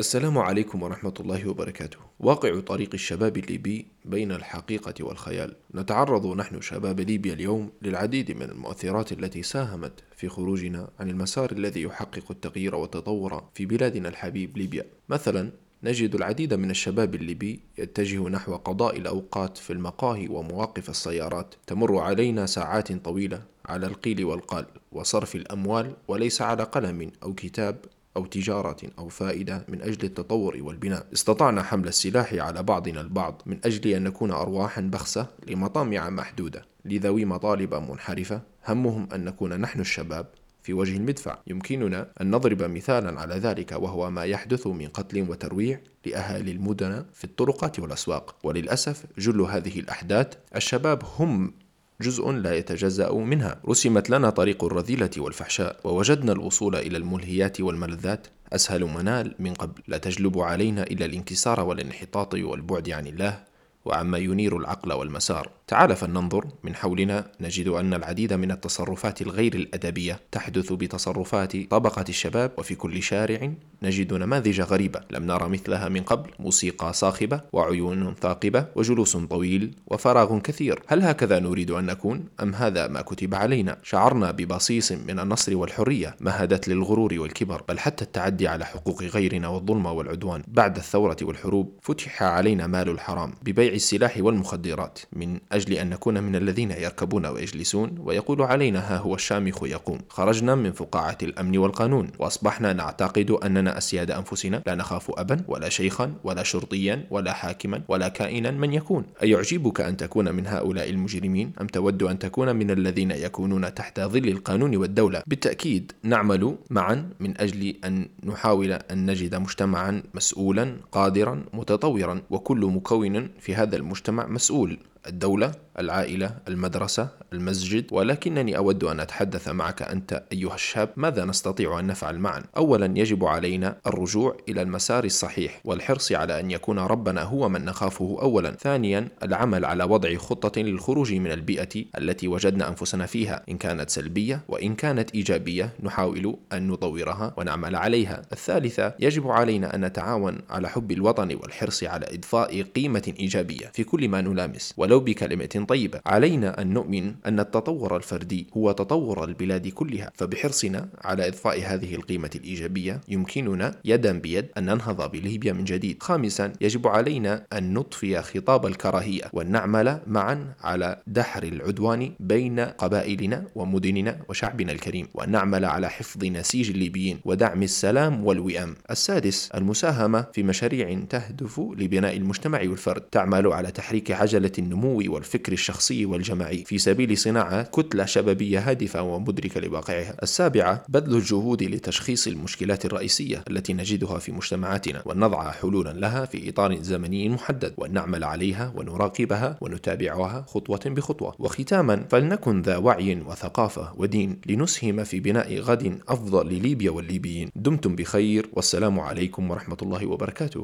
السلام عليكم ورحمة الله وبركاته. واقع طريق الشباب الليبي بين الحقيقة والخيال. نتعرض نحن شباب ليبيا اليوم للعديد من المؤثرات التي ساهمت في خروجنا عن المسار الذي يحقق التغيير والتطور في بلادنا الحبيب ليبيا. مثلا نجد العديد من الشباب الليبي يتجه نحو قضاء الأوقات في المقاهي ومواقف السيارات. تمر علينا ساعات طويلة على القيل والقال وصرف الأموال وليس على قلم أو كتاب أو تجارة أو فائدة من أجل التطور والبناء. استطعنا حمل السلاح على بعضنا البعض من أجل أن نكون أرواحا بخسة لمطامع محدودة. لذوي مطالب منحرفة همهم أن نكون نحن الشباب في وجه المدفع. يمكننا أن نضرب مثالا على ذلك وهو ما يحدث من قتل وترويع لأهالي المدن في الطرقات والأسواق. وللأسف جل هذه الأحداث الشباب هم جزء لا يتجزأ منها. رسمت لنا طريق الرذيلة والفحشاء ووجدنا الوصول إلى الملهيات والملذات. أسهل منال من قبل لا تجلب علينا إلا الانكسار والانحطاط والبعد عن الله. وعما ينير العقل والمسار. تعال فلننظر. من حولنا نجد أن العديد من التصرفات الغير الأدبية تحدث بتصرفات طبقة الشباب وفي كل شارع نجد نماذج غريبة. لم نرى مثلها من قبل. موسيقى صاخبة وعيون ثاقبة وجلوس طويل وفراغ كثير. هل هكذا نريد أن نكون؟ أم هذا ما كتب علينا؟ شعرنا ببصيص من النصر والحرية. مهدت للغرور والكبر؟ بل حتى التعدي على حقوق غيرنا والظلم والعدوان. بعد الثورة والحروب فتح علينا مال الحرام. ببيع السلاح والمخدرات من أجل أن نكون من الذين يركبون ويجلسون ويقول علينا ها هو الشامخ يقوم. خرجنا من فقاعة الأمن والقانون وأصبحنا نعتقد أننا أسياد أنفسنا. لا نخاف أبا ولا شيخا ولا شرطيا ولا حاكما ولا كائنا من يكون. أيعجبك أن تكون من هؤلاء المجرمين؟ أم تود أن تكون من الذين يكونون تحت ظل القانون والدولة؟ بالتأكيد نعمل معا من أجل أن نحاول أن نجد مجتمعا مسؤولا قادرا متطورا وكل مكون في هذا المجتمع مسؤول. الدولة العائلة المدرسة المسجد ولكنني أود أن أتحدث معك أنت أيها الشاب ماذا نستطيع أن نفعل معا؟ أولا يجب علينا الرجوع إلى المسار الصحيح والحرص على أن يكون ربنا هو من نخافه أولا. ثانيا العمل على وضع خطة للخروج من البيئة التي وجدنا أنفسنا فيها. إن كانت سلبية وإن كانت إيجابية نحاول أن نطورها ونعمل عليها. الثالثة يجب علينا أن نتعاون على حب الوطن والحرص على إضفاء قيمة إيجابية في كل ما نلامس ولو بكلمة طيبة. علينا أن نؤمن أن التطور الفردي هو تطور البلاد كلها. فبحرصنا على إضفاء هذه القيمة الإيجابية يمكننا يدا بيد أن ننهض بليبيا من جديد. خامسا يجب علينا أن نطفي خطاب الكراهية وأن نعمل معا على دحر العدوان بين قبائلنا ومدننا وشعبنا الكريم. وأن نعمل على حفظ نسيج الليبيين ودعم السلام والوئام. السادس المساهمة في مشاريع تهدف لبناء المجتمع والفرد. تعمل على تحريك عجلة النمو والفكر الشخصي والجماعي في سبيل صناعة كتلة شبابية هادفة ومدركة لواقعها. السابعة بذل الجهود لتشخيص المشكلات الرئيسية التي نجدها في مجتمعاتنا وأن نضع حلولا لها في إطار زمني محدد وأن نعمل عليها ونراقبها ونتابعها خطوة بخطوة. وختاما فلنكن ذا وعي وثقافة ودين لنسهم في بناء غد أفضل لليبيا والليبيين. دمتم بخير والسلام عليكم ورحمة الله وبركاته.